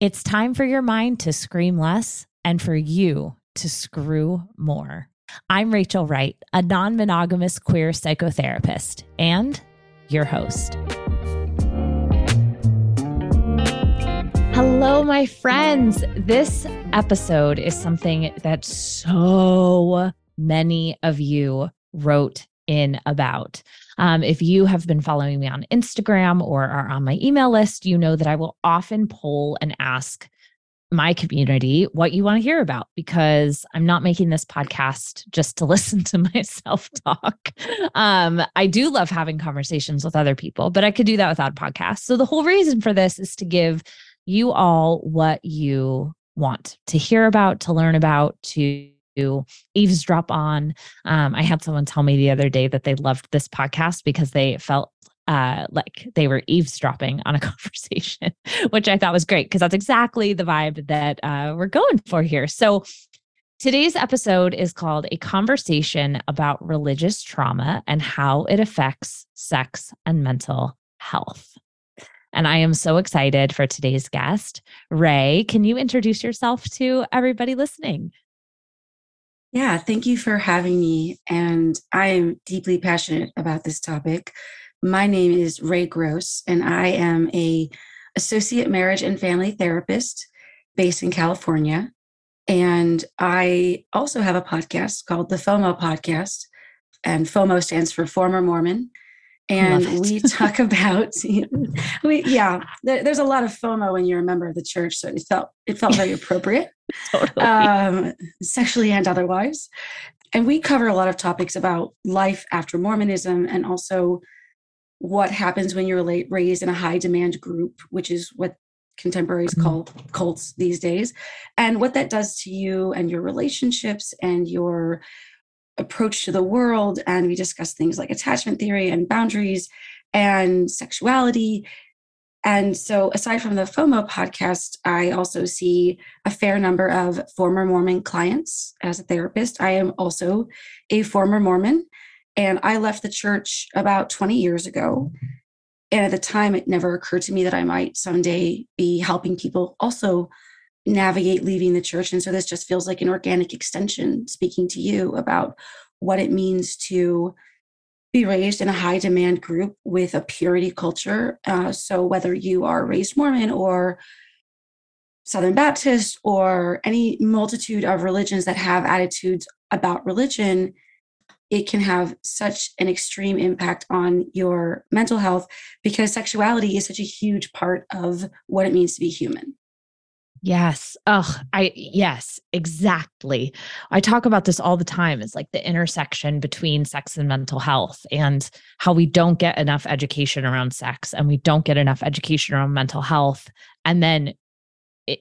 It's time for your mind to scream less and for you to screw more. I'm Rachel Wright, a non monogamous queer psychotherapist and your host. Hello, my friends. This episode is something that so many of you wrote in about. Um, if you have been following me on Instagram or are on my email list, you know that I will often poll and ask my community what you want to hear about because I'm not making this podcast just to listen to myself talk. Um, I do love having conversations with other people, but I could do that without a podcast. So the whole reason for this is to give you all what you want to hear about, to learn about, to eavesdrop on. Um, I had someone tell me the other day that they loved this podcast because they felt uh, like they were eavesdropping on a conversation, which I thought was great because that's exactly the vibe that uh, we're going for here. So, today's episode is called A Conversation About Religious Trauma and How It Affects Sex and Mental Health. And I am so excited for today's guest. Rae, can you introduce yourself to everybody listening? Yeah, thank you for having me. And I am deeply passionate about this topic. My name is Rae Gross, and I am a associate marriage and family therapist based in California. And I also have a podcast called the FOMO Podcast, and FOMO stands for Former Mormon and we talk about we yeah there's a lot of fomo when you're a member of the church so it felt it felt very appropriate totally. um, sexually and otherwise and we cover a lot of topics about life after mormonism and also what happens when you're raised in a high demand group which is what contemporaries mm-hmm. call cults these days and what that does to you and your relationships and your approach to the world and we discuss things like attachment theory and boundaries and sexuality. And so aside from the fomo podcast i also see a fair number of former mormon clients as a therapist. I am also a former mormon and i left the church about 20 years ago. And at the time it never occurred to me that i might someday be helping people. Also navigate leaving the church. And so this just feels like an organic extension speaking to you about what it means to be raised in a high demand group with a purity culture. Uh, so whether you are raised Mormon or Southern Baptist or any multitude of religions that have attitudes about religion, it can have such an extreme impact on your mental health because sexuality is such a huge part of what it means to be human. Yes. Oh, I, yes, exactly. I talk about this all the time. It's like the intersection between sex and mental health and how we don't get enough education around sex and we don't get enough education around mental health. And then it,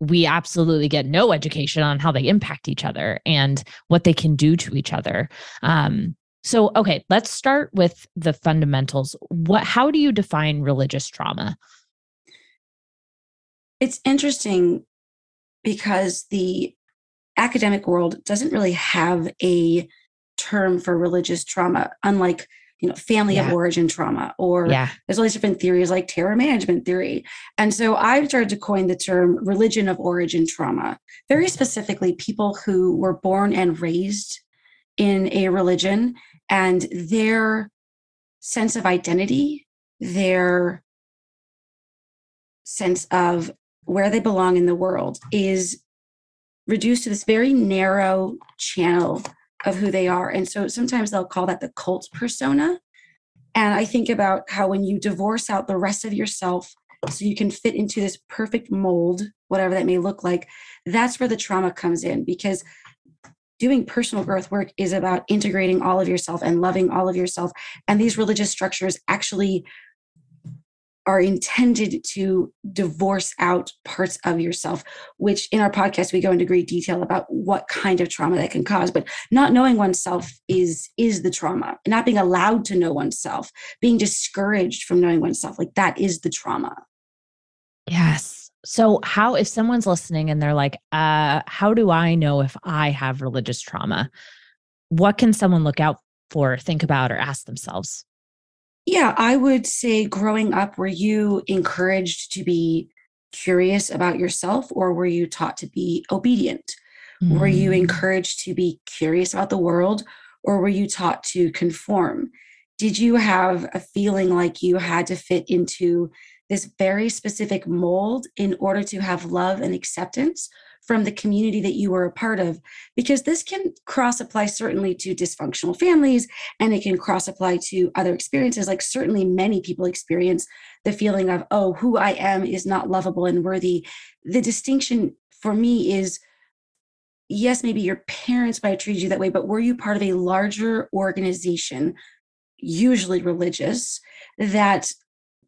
we absolutely get no education on how they impact each other and what they can do to each other. Um, so, okay, let's start with the fundamentals. What, how do you define religious trauma? It's interesting because the academic world doesn't really have a term for religious trauma, unlike you know family yeah. of origin trauma or yeah. there's all these different theories like terror management theory and so i've started to coin the term religion of origin trauma very mm-hmm. specifically people who were born and raised in a religion and their sense of identity their sense of where they belong in the world is reduced to this very narrow channel of who they are. And so sometimes they'll call that the cult persona. And I think about how when you divorce out the rest of yourself so you can fit into this perfect mold, whatever that may look like, that's where the trauma comes in because doing personal growth work is about integrating all of yourself and loving all of yourself. And these religious structures actually are intended to divorce out parts of yourself, which in our podcast we go into great detail about what kind of trauma that can cause. But not knowing oneself is is the trauma. Not being allowed to know oneself, being discouraged from knowing oneself, like that is the trauma. Yes. So how if someone's listening and they're like, uh, how do I know if I have religious trauma? What can someone look out for, think about, or ask themselves? Yeah, I would say growing up, were you encouraged to be curious about yourself or were you taught to be obedient? Mm. Were you mm. encouraged to be curious about the world or were you taught to conform? Did you have a feeling like you had to fit into this very specific mold in order to have love and acceptance? From the community that you were a part of because this can cross apply certainly to dysfunctional families and it can cross apply to other experiences. Like certainly many people experience the feeling of oh who i am is not lovable and worthy. The distinction for me is yes maybe your parents might have treated you that way but were you part of a larger organization usually religious that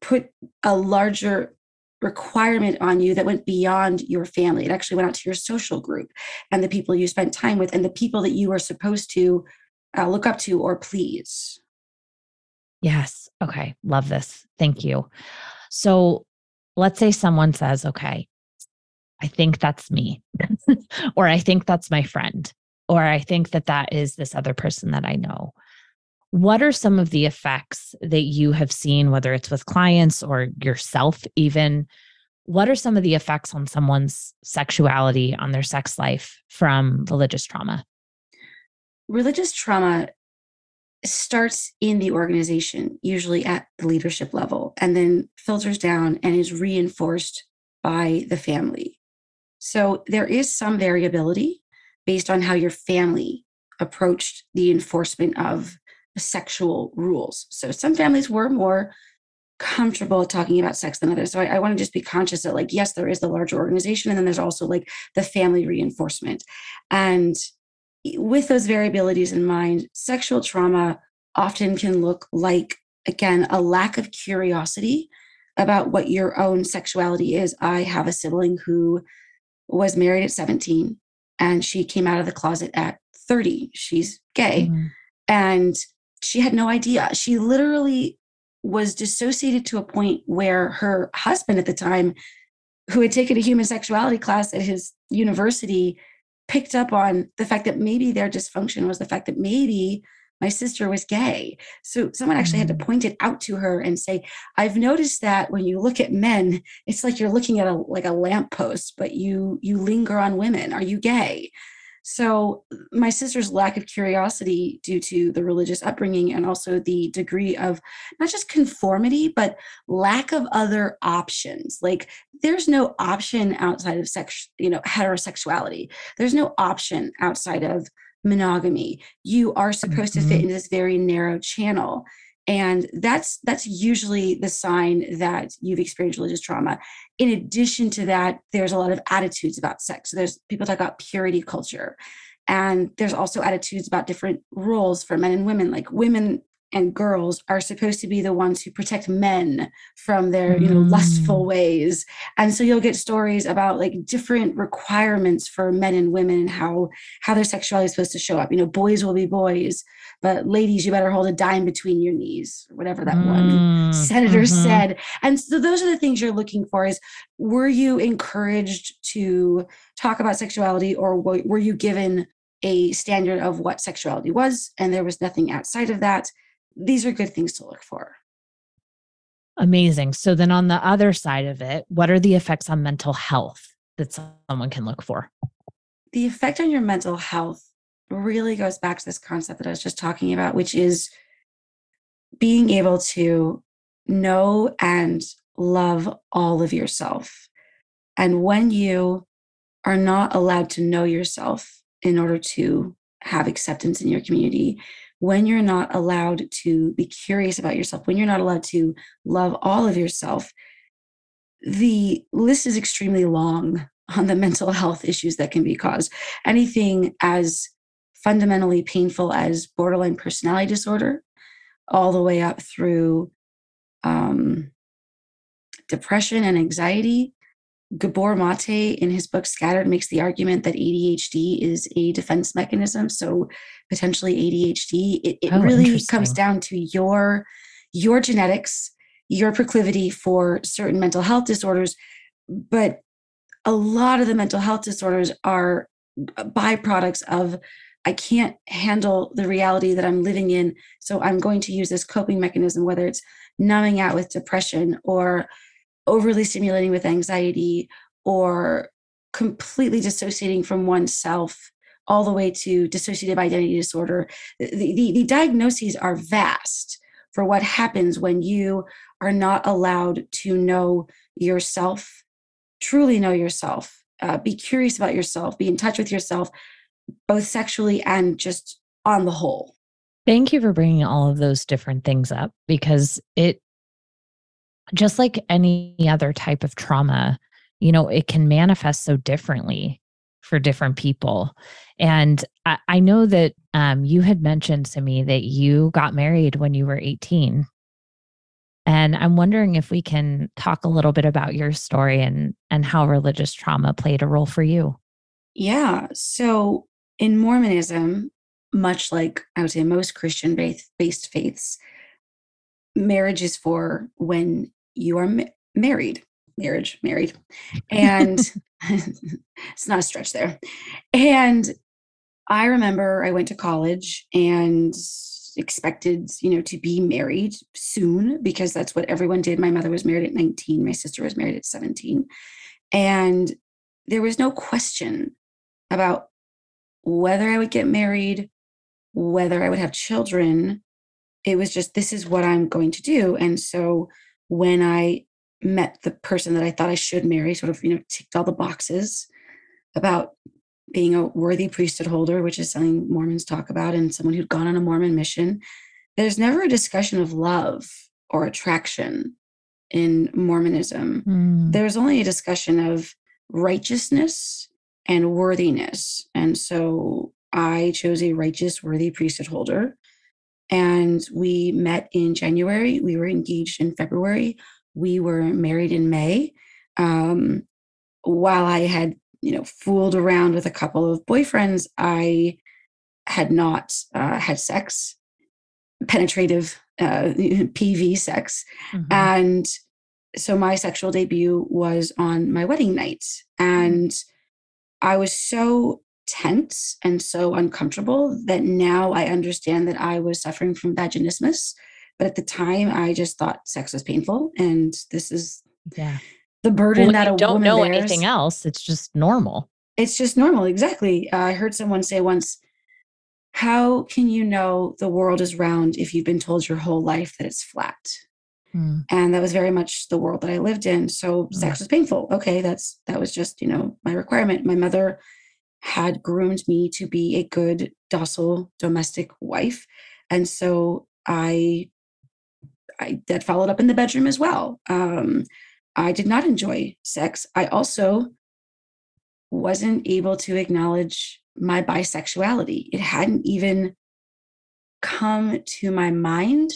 put a larger requirement on you that went beyond your family. It actually went out to your social group and the people you spent time with and the people that you were supposed to uh, look up to or please. Yes. Okay. Love this. Thank you. So let's say someone says, okay, I think that's me, or I think that's my friend, or I think that that is this other person that I know. What are some of the effects that you have seen, whether it's with clients or yourself, even? What are some of the effects on someone's sexuality, on their sex life from religious trauma? Religious trauma starts in the organization, usually at the leadership level, and then filters down and is reinforced by the family. So there is some variability based on how your family approached the enforcement of sexual rules. So some families were more comfortable talking about sex than others. So I, I want to just be conscious that, like, yes, there is the larger organization, and then there's also like the family reinforcement. And with those variabilities in mind, sexual trauma often can look like, again, a lack of curiosity about what your own sexuality is. I have a sibling who was married at 17 and she came out of the closet at 30. She's gay. Mm-hmm. And she had no idea. She literally was dissociated to a point where her husband at the time, who had taken a human sexuality class at his university, picked up on the fact that maybe their dysfunction was the fact that maybe my sister was gay. So someone actually had to mm. point it out to her and say, I've noticed that when you look at men, it's like you're looking at a like a lamppost, but you you linger on women. Are you gay? So, my sister's lack of curiosity due to the religious upbringing and also the degree of not just conformity, but lack of other options. Like, there's no option outside of sex, you know, heterosexuality. There's no option outside of monogamy. You are supposed mm-hmm. to fit mm-hmm. in this very narrow channel and that's that's usually the sign that you've experienced religious trauma. In addition to that there's a lot of attitudes about sex. So there's people talk about purity culture. And there's also attitudes about different roles for men and women. Like women and girls are supposed to be the ones who protect men from their you know mm. lustful ways and so you'll get stories about like different requirements for men and women and how how their sexuality is supposed to show up you know boys will be boys but ladies you better hold a dime between your knees whatever that mm. one senator mm-hmm. said and so those are the things you're looking for is were you encouraged to talk about sexuality or were you given a standard of what sexuality was and there was nothing outside of that these are good things to look for. Amazing. So then on the other side of it, what are the effects on mental health that someone can look for? The effect on your mental health really goes back to this concept that I was just talking about, which is being able to know and love all of yourself. And when you are not allowed to know yourself in order to have acceptance in your community, when you're not allowed to be curious about yourself, when you're not allowed to love all of yourself, the list is extremely long on the mental health issues that can be caused. Anything as fundamentally painful as borderline personality disorder, all the way up through um, depression and anxiety. Gabor Mate, in his book Scattered, makes the argument that ADHD is a defense mechanism. So potentially ADHD, it, it oh, really comes down to your your genetics, your proclivity for certain mental health disorders. But a lot of the mental health disorders are byproducts of I can't handle the reality that I'm living in. So I'm going to use this coping mechanism, whether it's numbing out with depression or overly stimulating with anxiety or completely dissociating from oneself all the way to dissociative identity disorder. The, the, the, diagnoses are vast for what happens when you are not allowed to know yourself, truly know yourself, uh, be curious about yourself, be in touch with yourself, both sexually and just on the whole. Thank you for bringing all of those different things up because it, just like any other type of trauma, you know, it can manifest so differently for different people. And I, I know that um, you had mentioned to me that you got married when you were 18. And I'm wondering if we can talk a little bit about your story and and how religious trauma played a role for you. Yeah. So in Mormonism, much like I would say most Christian based faiths, marriage is for when you are ma- married, marriage, married. And it's not a stretch there. And I remember I went to college and expected, you know, to be married soon because that's what everyone did. My mother was married at 19, my sister was married at 17. And there was no question about whether I would get married, whether I would have children. It was just, this is what I'm going to do. And so when I met the person that I thought I should marry, sort of, you know, ticked all the boxes about being a worthy priesthood holder, which is something Mormons talk about, and someone who'd gone on a Mormon mission. There's never a discussion of love or attraction in Mormonism. Mm. There's only a discussion of righteousness and worthiness. And so I chose a righteous, worthy priesthood holder. And we met in January. We were engaged in February. We were married in May. Um, while I had, you know, fooled around with a couple of boyfriends, I had not uh, had sex, penetrative uh, PV sex. Mm-hmm. And so my sexual debut was on my wedding night. And I was so tense and so uncomfortable that now I understand that I was suffering from vaginismus. But at the time, I just thought sex was painful, and this is yeah the burden well, that a woman don't know bears. anything else. It's just normal. It's just normal, exactly. Uh, I heard someone say once, "How can you know the world is round if you've been told your whole life that it's flat?" Hmm. And that was very much the world that I lived in. So sex was painful. Okay, that's that was just, you know, my requirement. My mother had groomed me to be a good, docile domestic wife. And so I I that followed up in the bedroom as well. Um, I did not enjoy sex. I also wasn't able to acknowledge my bisexuality. It hadn't even come to my mind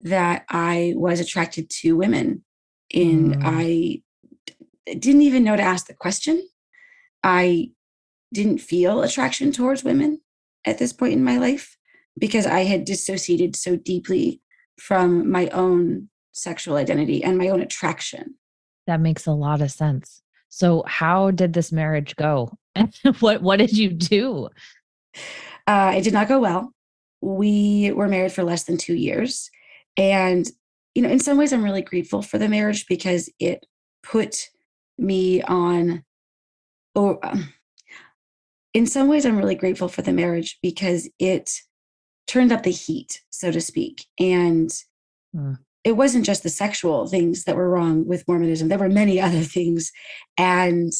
that I was attracted to women. And mm. I didn't even know to ask the question. I didn't feel attraction towards women at this point in my life because I had dissociated so deeply from my own sexual identity and my own attraction. That makes a lot of sense. So how did this marriage go? what what did you do? Uh, it did not go well. We were married for less than two years. And, you know, in some ways, I'm really grateful for the marriage because it put me on, or um, in some ways, I'm really grateful for the marriage because it turned up the heat, so to speak. And mm. it wasn't just the sexual things that were wrong with Mormonism, there were many other things. And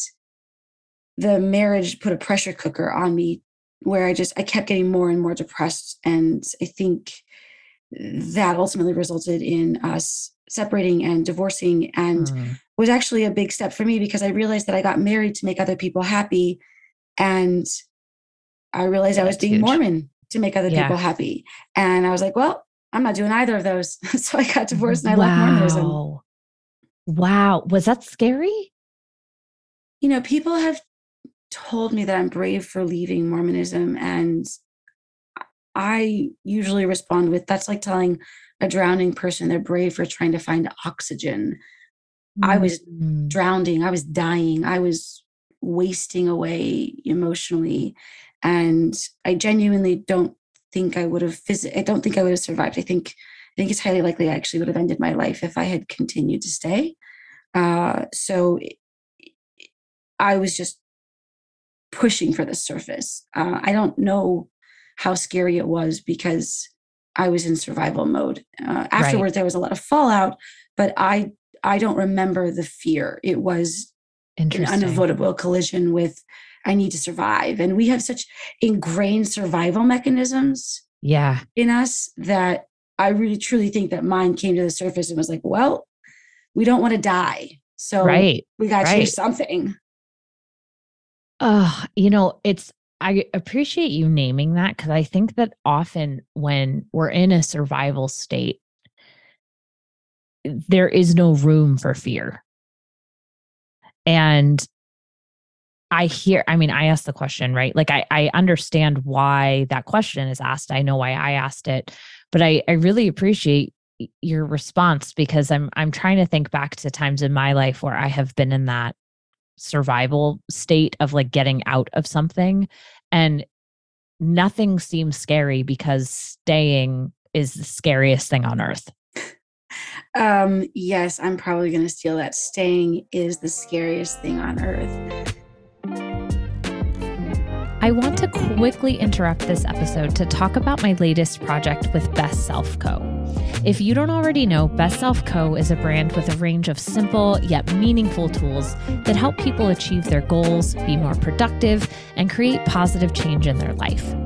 the marriage put a pressure cooker on me where I just I kept getting more and more depressed and I think that ultimately resulted in us separating and divorcing and mm. was actually a big step for me because I realized that I got married to make other people happy and I realized That's I was being huge. Mormon to make other yeah. people happy. And I was like, well, I'm not doing either of those. so I got divorced and I wow. left Mormonism. Wow. Was that scary? You know, people have told me that I'm brave for leaving Mormonism. And I usually respond with that's like telling a drowning person they're brave for trying to find oxygen. Mm-hmm. I was mm. drowning, I was dying, I was wasting away emotionally. And I genuinely don't think I would have phys- I don't think I would have survived. I think I think it's highly likely I actually would have ended my life if I had continued to stay. Uh, so I was just pushing for the surface. Uh, I don't know how scary it was because I was in survival mode. Uh, afterwards, right. there was a lot of fallout, but I I don't remember the fear. It was an unavoidable collision with I need to survive, and we have such ingrained survival mechanisms. Yeah, in us that I really truly think that mine came to the surface and was like, well, we don't want to die, so right. we got to right. change something. Oh, you know, it's I appreciate you naming that because I think that often when we're in a survival state, there is no room for fear. And I hear, I mean, I asked the question, right? Like I, I understand why that question is asked. I know why I asked it, but I, I really appreciate your response because I'm I'm trying to think back to times in my life where I have been in that survival state of like getting out of something and nothing seems scary because staying is the scariest thing on earth um yes i'm probably going to steal that staying is the scariest thing on earth I want to quickly interrupt this episode to talk about my latest project with Best Self Co. If you don't already know, Best Self Co. is a brand with a range of simple yet meaningful tools that help people achieve their goals, be more productive, and create positive change in their life.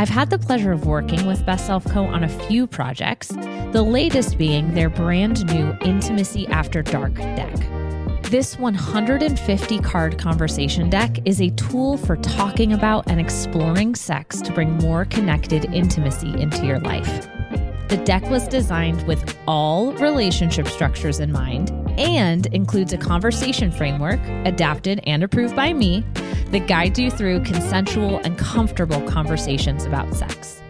I've had the pleasure of working with Best Self Co. on a few projects, the latest being their brand new Intimacy After Dark deck. This 150 card conversation deck is a tool for talking about and exploring sex to bring more connected intimacy into your life. The deck was designed with all relationship structures in mind and includes a conversation framework adapted and approved by me that guides you through consensual and comfortable conversations about sex.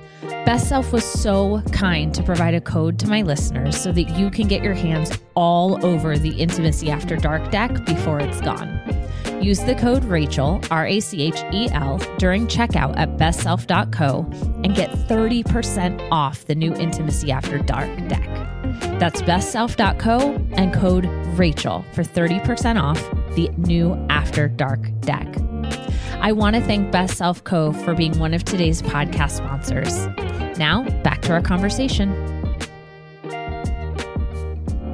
Best Self was so kind to provide a code to my listeners so that you can get your hands all over the Intimacy After Dark deck before it's gone. Use the code Rachel, R A C H E L, during checkout at bestself.co and get 30% off the new Intimacy After Dark deck. That's bestself.co and code Rachel for 30% off the new After Dark deck. I want to thank Best Self Co. for being one of today's podcast sponsors. Now, back to our conversation.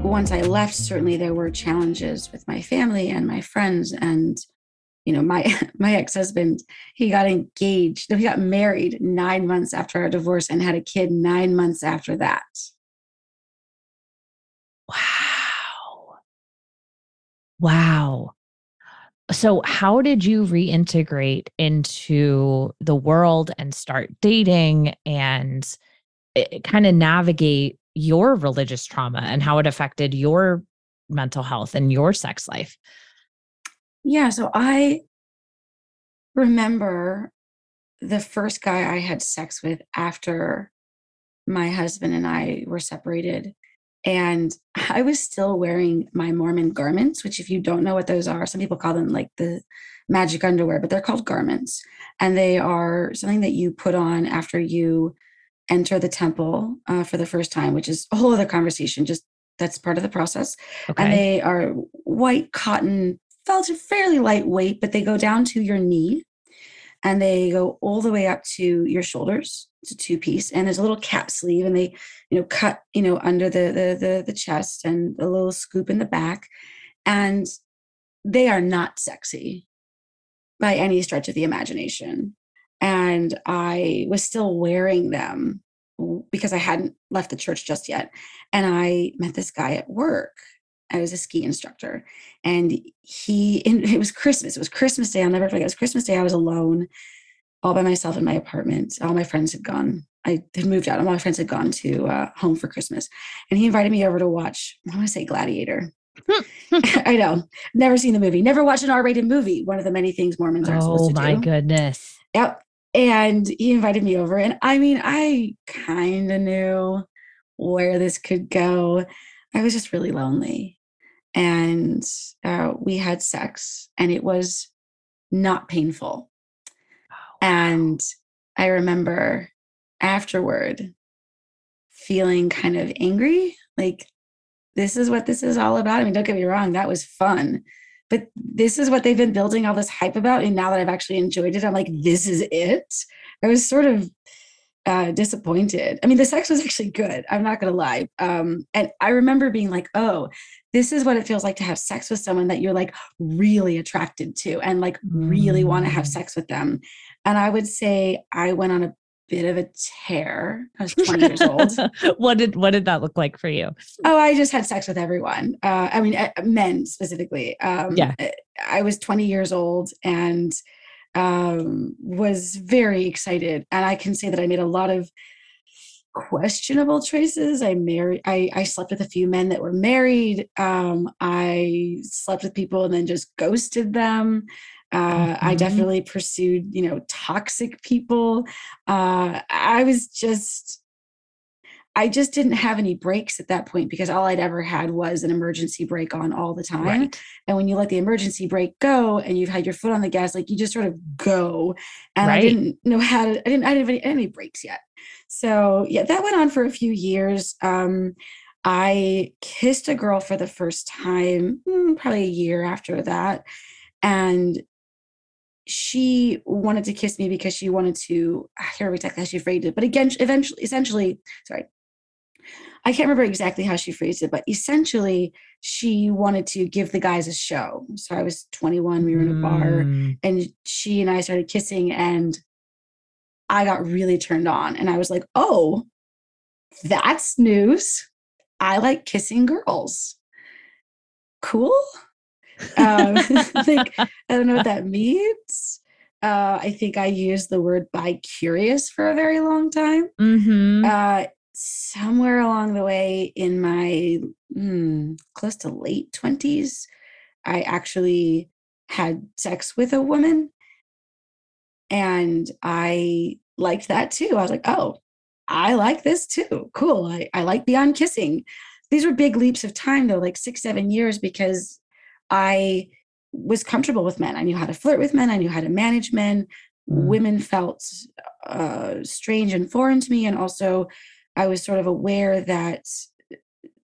Once I left, certainly there were challenges with my family and my friends. And, you know, my my ex-husband, he got engaged. He got married nine months after our divorce and had a kid nine months after that. Wow. Wow so how did you reintegrate into the world and start dating and eh, kind of navigate your religious trauma and how it affected your mental health and your sex life? Yeah so i remember the first guy i had sex with after my husband and i were separated and I was still wearing my Mormon garments, which, if you don't know what those are, some people call them like the magic underwear, but they're called garments. And they are something that you put on after you enter the temple uh, for the first time, which is a whole other conversation. Just that's part of the process. Okay. And they are white cotton, felt fairly lightweight, but they go down to your knee and they go all the way up to your shoulders it's a two piece and there's a little cap sleeve and they you know cut you know under the the the, the chest and a little scoop in the back and they are not sexy by any stretch of the imagination. And i was still wearing them because i hadn't left the church just yet and i met this guy at work I was a ski instructor, and he. it was Christmas. It was Christmas Day. I'll never forget. It was Christmas Day. I was alone, all by myself in my apartment. All my friends had gone. I had moved out, and all my friends had gone to uh, home for Christmas. And he invited me over to watch. I want to say Gladiator. I know. Never seen the movie. Never watched an R-rated movie. One of the many things Mormons are oh supposed to do. Oh my goodness. Yep. And he invited me over. And I mean, I kind of knew where this could go. I was just really lonely. And uh, we had sex, and it was not painful. Oh, And I remember afterward feeling kind of angry like, this is what this is all about. I mean, don't get me wrong, that was fun. But this is what they've been building all this hype about. And now that I've actually enjoyed it, I'm like, this is it. I was sort of uh, disappointed. I mean, the sex was actually good. I'm not going to lie. Um, and I remember being like, oh, this is what it feels like to have sex with someone that you're like really attracted to and like really want to have Mm. sex with them. And I would say I went on a bit of a tear. I was 20 years old. what did what did that look like for you? Oh, I just had sex with everyone. Uh, I mean, uh, men specifically. Um, Yeah. uh, I was 20 years old and um, was very excited. And I can say that I made a lot of questionable choices. I married, I, I slept with a few men that were married. Um, I slept with people and then just ghosted them. Uh, I Mhm. definitely pursued, you know, toxic people. Uh, I was just, I just didn't have any breaks at that point because all I'd ever had was an emergency brake on all the time. Right. And when you let the emergency brake go and you've had your foot on the gas, like you just sort of go. And I didn't know how to, I didn't, I didn't have any, any breaks yet. So yeah, that went on for a few years. Um, I kissed a girl for the first time, mm, probably a year after that. And she wanted to kiss me because she wanted to, I can't remember exactly how she phrased it, but again, eventually, essentially, sorry, I can't remember exactly how she phrased it, but essentially, she wanted to give the guys a show. So I was 21, we were in a bar, Mm. and she and I started kissing, and I got really turned on. And I was like, oh, that's news. I like kissing girls. Cool. Um, like, I don't know what that means. Uh, I think I used the word bi curious for a very long time Mhm. uh somewhere along the way in my mm, close to late 20s i actually had sex with a woman. And i liked that too. I was like oh i like this too. Cool. I, I like beyond kissing. These were big leaps of time though like six seven years because i was comfortable with men. I knew how to flirt with men. I knew how to manage men. Mm. women felt uh, strange and foreign to me. And also, I was sort of aware that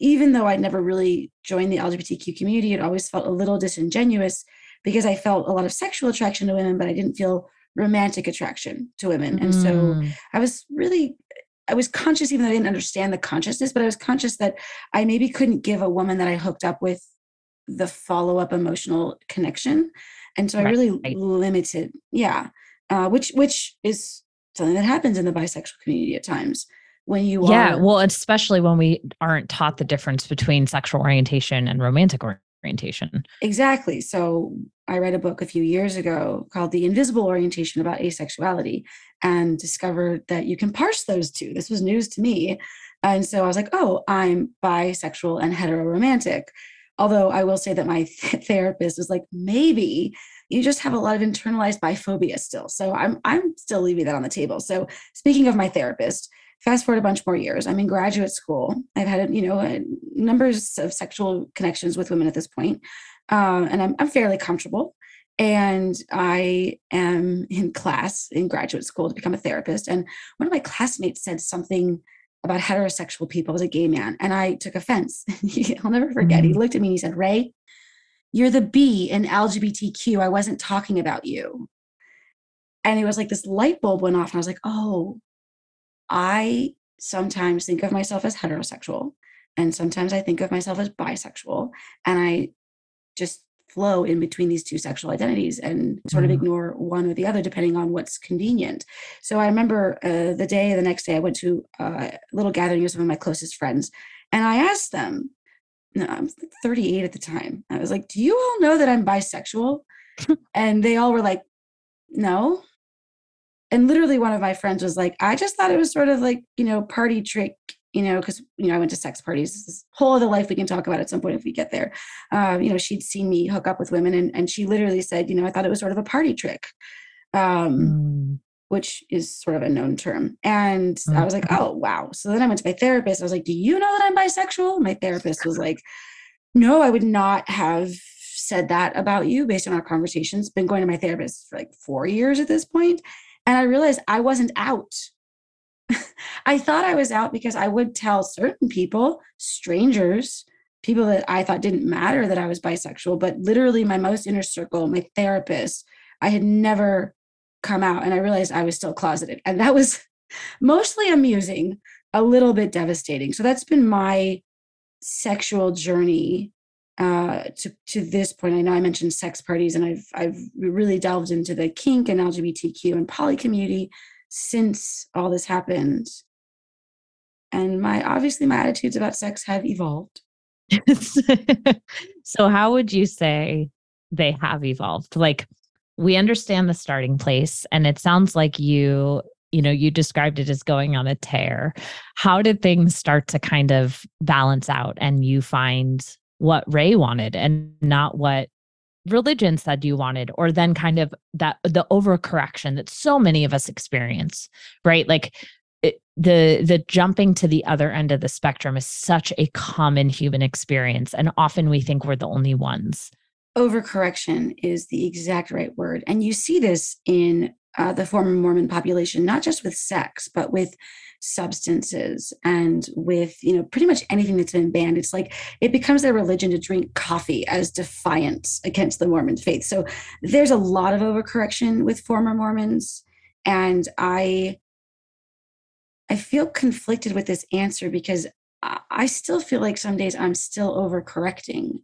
even though I'd never really joined the LGBTQ community, it always felt a little disingenuous because I felt a lot of sexual attraction to women, but I didn't feel romantic attraction to women. And so Mm. I was really, I was conscious, even though I didn't understand the consciousness, but I was conscious that I maybe couldn't give a woman that I hooked up with the follow up emotional connection. And so I Right. really limited, yeah, uh, which which is something that happens in the bisexual community at times when you yeah, are well, especially when we aren't taught the difference between sexual orientation and romantic orientation. Exactly. So I read a book a few years ago called The Invisible Orientation about Asexuality and discovered that you can parse those two. This was news to me. And so I was like, oh, I'm bisexual and heteroromantic. Although I will say that my therapist was like, maybe you just have a lot of internalized biphobia still. So I'm I'm still leaving that on the table. So speaking of my therapist, fast forward a bunch more years. I'm in graduate school. I've had you know uh, numbers of sexual connections with women at this point, um, and I'm I'm fairly comfortable. And I am in class in graduate school to become a therapist. And one of my classmates said something about heterosexual people as a gay man, and I took offense. I'll never forget. He Mm. looked at me and he said, "Rae, you're the B in LGBTQ. I wasn't talking about you." And it was like this light bulb went off, and I was like, "Oh, I sometimes think of myself as heterosexual, and sometimes I think of myself as bisexual, and I just flow in between these two sexual identities and sort of Mm. ignore one or the other depending on what's convenient. So I remember uh, the day, the next day, I went to uh, a little gathering with some of my closest friends, and I asked them, no, I'm 38 at the time. I was like, "Do you all know that I'm bisexual?" and they all were like, "No." And literally, one of my friends was like, "I just thought it was sort of like you know party trick you know, because you know I went to sex parties. This whole other life we can talk about at some point if we get there. Um, you know, she'd seen me hook up with women, and and she literally said, you know, I thought it was sort of a party trick, um, mm. which is sort of a known term. And mm. I was like, oh wow. So then I went to my therapist. I was like, do you know that I'm bisexual? My therapist was like, no, I would not have said that about you based on our conversations. Been going to my therapist for like four years at this point, and I realized I wasn't out I thought I was out because I would tell certain people, strangers, people that I thought didn't matter that I was bisexual, but literally my most inner circle, my therapist, I had never come out and I realized I was still closeted. And that was mostly amusing, a little bit devastating. So that's been my sexual journey uh, to to this point. I know I mentioned sex parties, and I've I've really delved into the kink and LGBTQ and poly community since all this happened. And my obviously my attitudes about sex have evolved. so how would you say they have evolved? Like we understand the starting place and it sounds like you you know you described it as going on a tear how did things start to kind of balance out and you find what Rae wanted and not what religion said you wanted or then kind of that the overcorrection that so many of us experience right? Like it, the the jumping to the other end of the spectrum is such a common human experience and often we think we're the only ones. Overcorrection is the exact right word and you see this in uh, the former mormon population not just with sex but with substances and with you know pretty much anything that's been banned it's like it becomes their religion to drink coffee as defiance against the mormon faith so there's a lot of overcorrection with former mormons and i i feel conflicted with this answer because i still feel like some days i'm still overcorrecting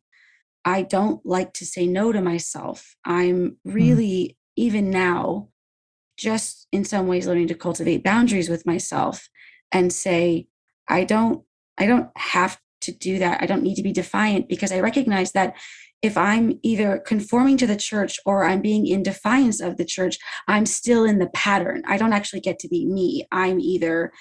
i don't like to say no to myself i'm hmm. really mm. even now just in some ways learning to cultivate boundaries with myself and say i don't i don't have to do that. I don't need to be defiant because i recognize that if i'm either conforming to the church or i'm being in defiance of the church i'm still in the pattern. I don't actually get to be me. I'm either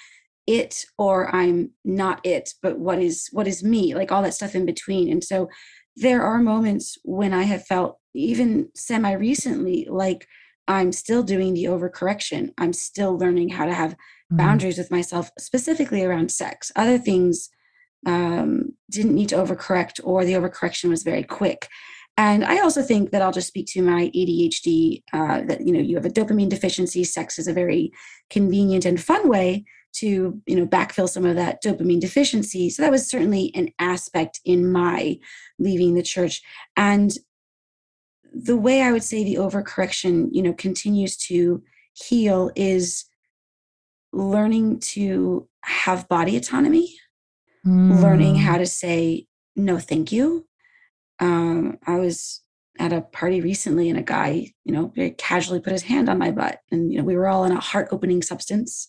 it or i'm not it but what is what is me like all that stuff in between. And so there are moments when i have felt even semi recently like I'm still doing the overcorrection. I'm still learning how to have mm-hmm. boundaries with myself, specifically around sex. Other things um, didn't need to overcorrect, or the overcorrection was very quick. And I also think that I'll just speak to my ADHD. Uh, that you know, you have a dopamine deficiency. Sex is a very convenient and fun way to you know backfill some of that dopamine deficiency. So that was certainly an aspect in my leaving the church. And the way I would say the overcorrection, you know, continues to heal is learning to have body autonomy, mm. learning how to say no, thank you. Um, I was at a party recently and a guy, you know, very casually put his hand on my butt. And, you know, we were all in a heart opening substance.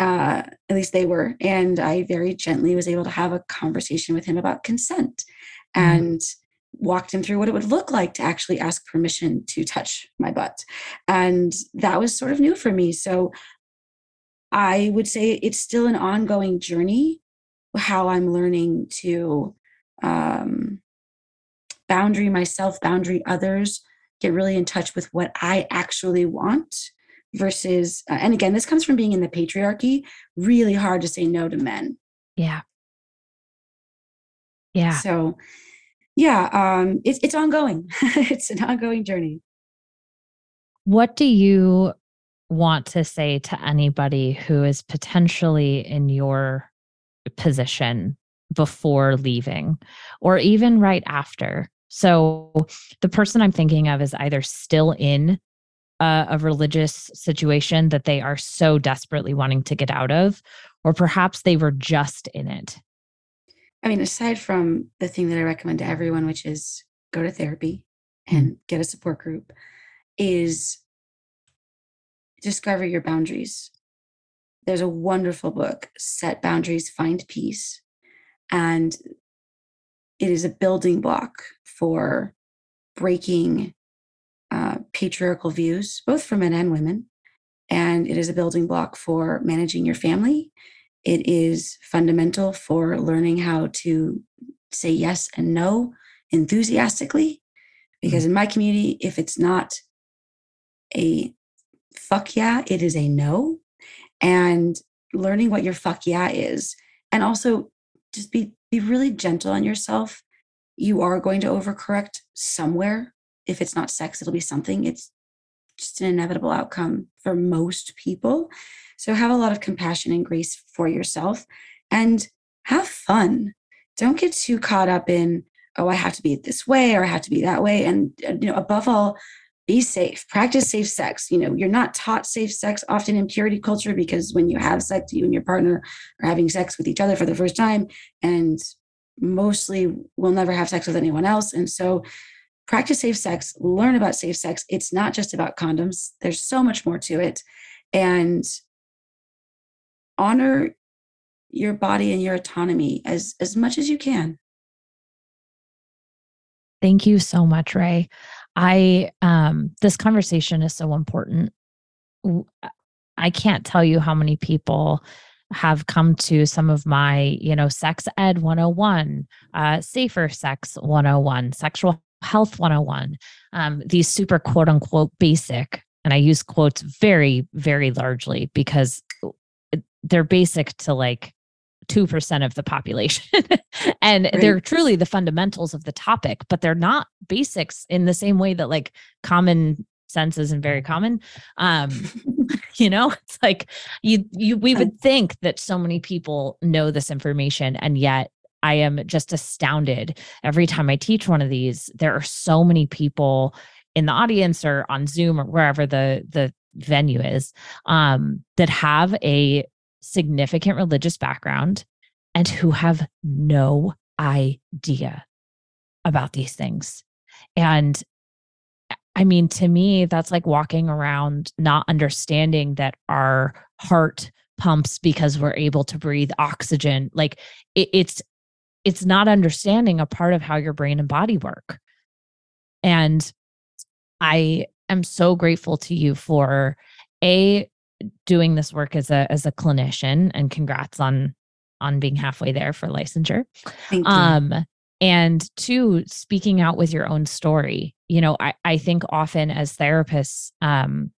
Uh, at least they were. And I very gently was able to have a conversation with him about consent. Mm. And walked him through what it would look like to actually ask permission to touch my butt. And that was sort of new for me. So I would say it's still an ongoing journey how I'm learning to um, boundary myself, boundary others, get really in touch with what I actually want versus, uh, and again, this comes from being in the patriarchy, really hard to say no to men. Yeah. Yeah. So yeah, um, it's it's ongoing. it's an ongoing journey. What do you want to say to anybody who is potentially in your position before leaving or even right after? So, the person I'm thinking of is either still in a, a religious situation that they are so desperately wanting to get out of, or perhaps they were just in it I mean, aside from the thing that I recommend to everyone, which is go to therapy and get a support group, is discover your boundaries. There's a wonderful book, Set Boundaries, Find Peace. And it is a building block for breaking uh, patriarchal views, both for men and women. And it is a building block for managing your family It is fundamental for learning how to say yes and no enthusiastically. Because mm-hmm. in my community, if it's not a fuck yeah, it is a no. And learning what your fuck yeah is. And also just be be really gentle on yourself. You are going to overcorrect somewhere. If it's not sex, it'll be something. It's just an inevitable outcome for most people. So have a lot of compassion and grace for yourself and have fun. Don't get too caught up in, oh, I have to be this way or I have to be that way. And, you know, above all, be safe. Practice safe sex. You know you're not taught safe sex often in purity culture because when you have sex you and your partner are having sex with each other for the first time and mostly will never have sex with anyone else. And so practice safe sex. Learn about safe sex. It's not just about condoms. There's so much more to it. And honor your body and your autonomy as as much as you can thank you so much Rae I um this conversation is so important. I can't tell you how many people have come to some of my, you know, sex ed 101, uh, safer sex 101, sexual health 101, um, these super quote unquote basic, and I use quotes very, very largely because they're basic to like 2% of the population. and right. they're truly the fundamentals of the topic, but they're not basics in the same way that like common sense isn't very common. Um, you know, it's like you you we would think that so many people know this information and yet I am just astounded every time I teach one of these. There are so many people in the audience or on Zoom or wherever the the venue is um, that have a significant religious background and who have no idea about these things. And I mean, to me, that's like walking around not understanding that our heart pumps because we're able to breathe oxygen. Like it, it's it's not understanding a part of how your brain and body work. And I am so grateful to you for a doing this work as a as a clinician and congrats on on being halfway there for licensure. Thank you. um and two speaking out with your own story. You know i i think often as therapists um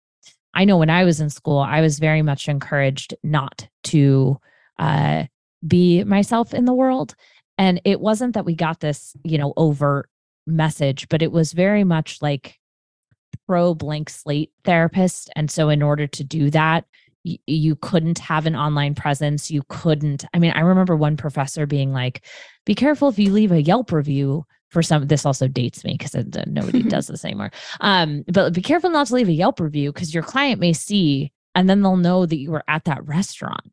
i know when i was in school i was very much encouraged not to uh be myself in the world. And it wasn't that we got this you know overt message but it was very much like pro blank slate therapist. And so, in order to do that, y- you couldn't have an online presence. You couldn't. I mean, I remember one professor being like, be careful if you leave a Yelp review for some this also dates me because nobody does this anymore um but be careful not to leave a yelp review because your client may see and then they'll know that you were at that restaurant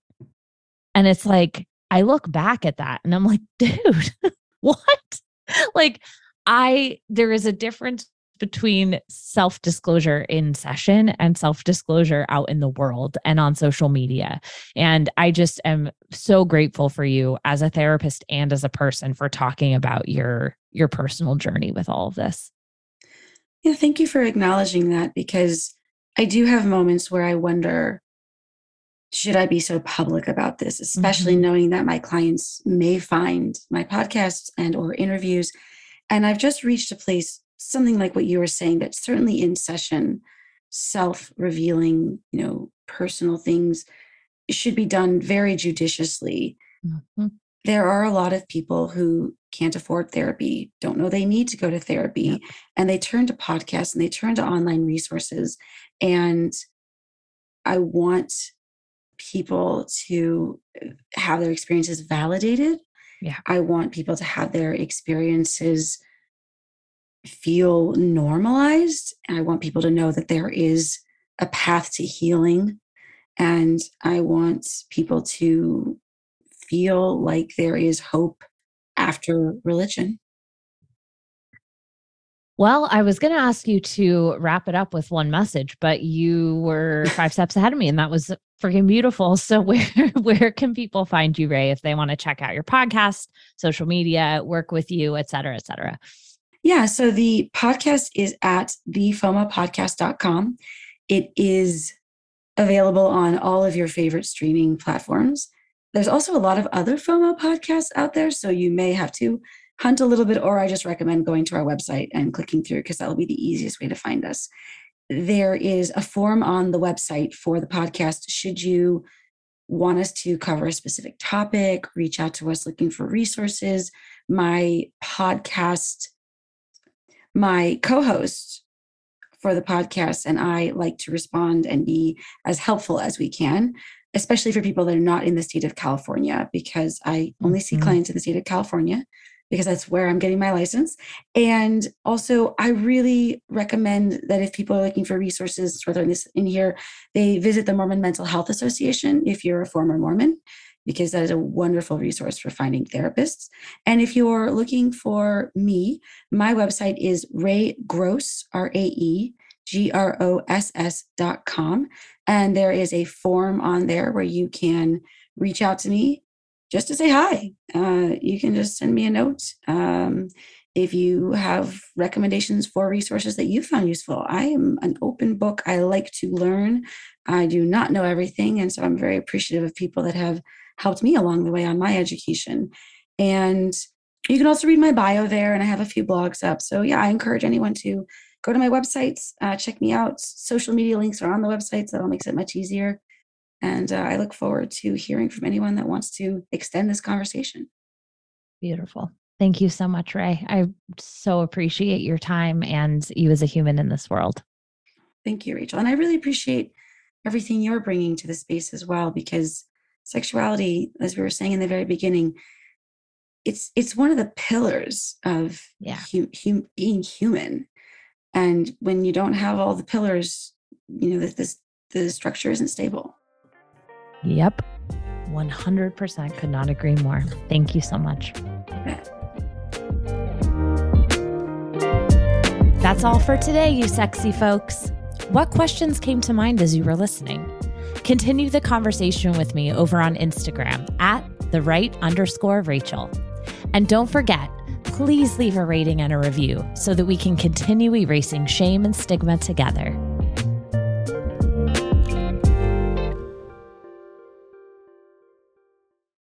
and it's like i look back at that and i'm like dude what like i there is a difference between self disclosure in session and self disclosure out in the world and on social media. And I just am so grateful for you as a therapist and as a person for talking about your your personal journey with all of this. Yeah, thank you for acknowledging that because I do have moments where I wonder should I be so public about this, especially mm-hmm. knowing that my clients may find my podcasts and or interviews and I've just reached a place something like what you were saying that certainly in session, self revealing, you know, personal things should be done very judiciously. Mm-hmm. There are a lot of people who can't afford therapy, don't know they need to go to therapy, yeah. and they turn to podcasts and they turn to online resources. And I want people to have their experiences validated. Yeah. I want people to have their experiences feel normalized. And I want people to know that there is a path to healing. And I want people to feel like there is hope after religion. Well, I was going to ask you to wrap it up with one message, but you were five steps ahead of me, and that was freaking beautiful. So, where where can people find you, Rae, if they want to check out your podcast, social media, work with you, et cetera, et cetera? Yeah, so the podcast is at thefomopodcast.com. It is available on all of your favorite streaming platforms. there's also a lot of other FOMO podcasts out there. So you may have to hunt a little bit, or I just recommend going to our website and clicking through because that'll be the easiest way to find us. There is a form on the website for the podcast. Should you want us to cover a specific topic, reach out to us looking for resources. My podcast, my co host for the podcast, and I like to respond and be as helpful as we can especially for people that are not in the state of California, because I only see mm-hmm. clients in the state of California because that's where I'm getting my license. And also, I really recommend that if people are looking for resources, whether in this in here, they visit the Mormon Mental Health Association if you're a former Mormon, because that is a wonderful resource for finding therapists. And if you're looking for me, my website is Rae Gross, R A E G R O S S dot com. And there is a form on there where you can reach out to me just to say hi. Uh, you can just send me a note. Um, if you have recommendations for resources that you found useful, I am an open book. I like to learn. I do not know everything. And so I'm very appreciative of people that have helped me along the way on my education. And you can also read my bio there, and I have a few blogs up. So, yeah, I encourage anyone to go to my websites, uh, check me out. Social media links are on the websites. So that all makes it much easier. And uh, I look forward to hearing from anyone that wants to extend this conversation. Beautiful. Thank you so much, Rae. I so appreciate your time and you as a human in this world. Thank you, Rachel. And I really appreciate everything you're bringing to the space as well, because sexuality, as we were saying in the very beginning, it's it's one of the pillars of yeah. Hum, being human. And when you don't have all the pillars you know that this the structure isn't stable. Yep. 100% could not agree more. Thank you so much. That's all for today you sexy folks. What questions came to mind as you were listening continue the conversation with me over on instagram at the wright underscore rachel and don't forget please leave a rating and a review so that we can continue erasing shame and stigma together.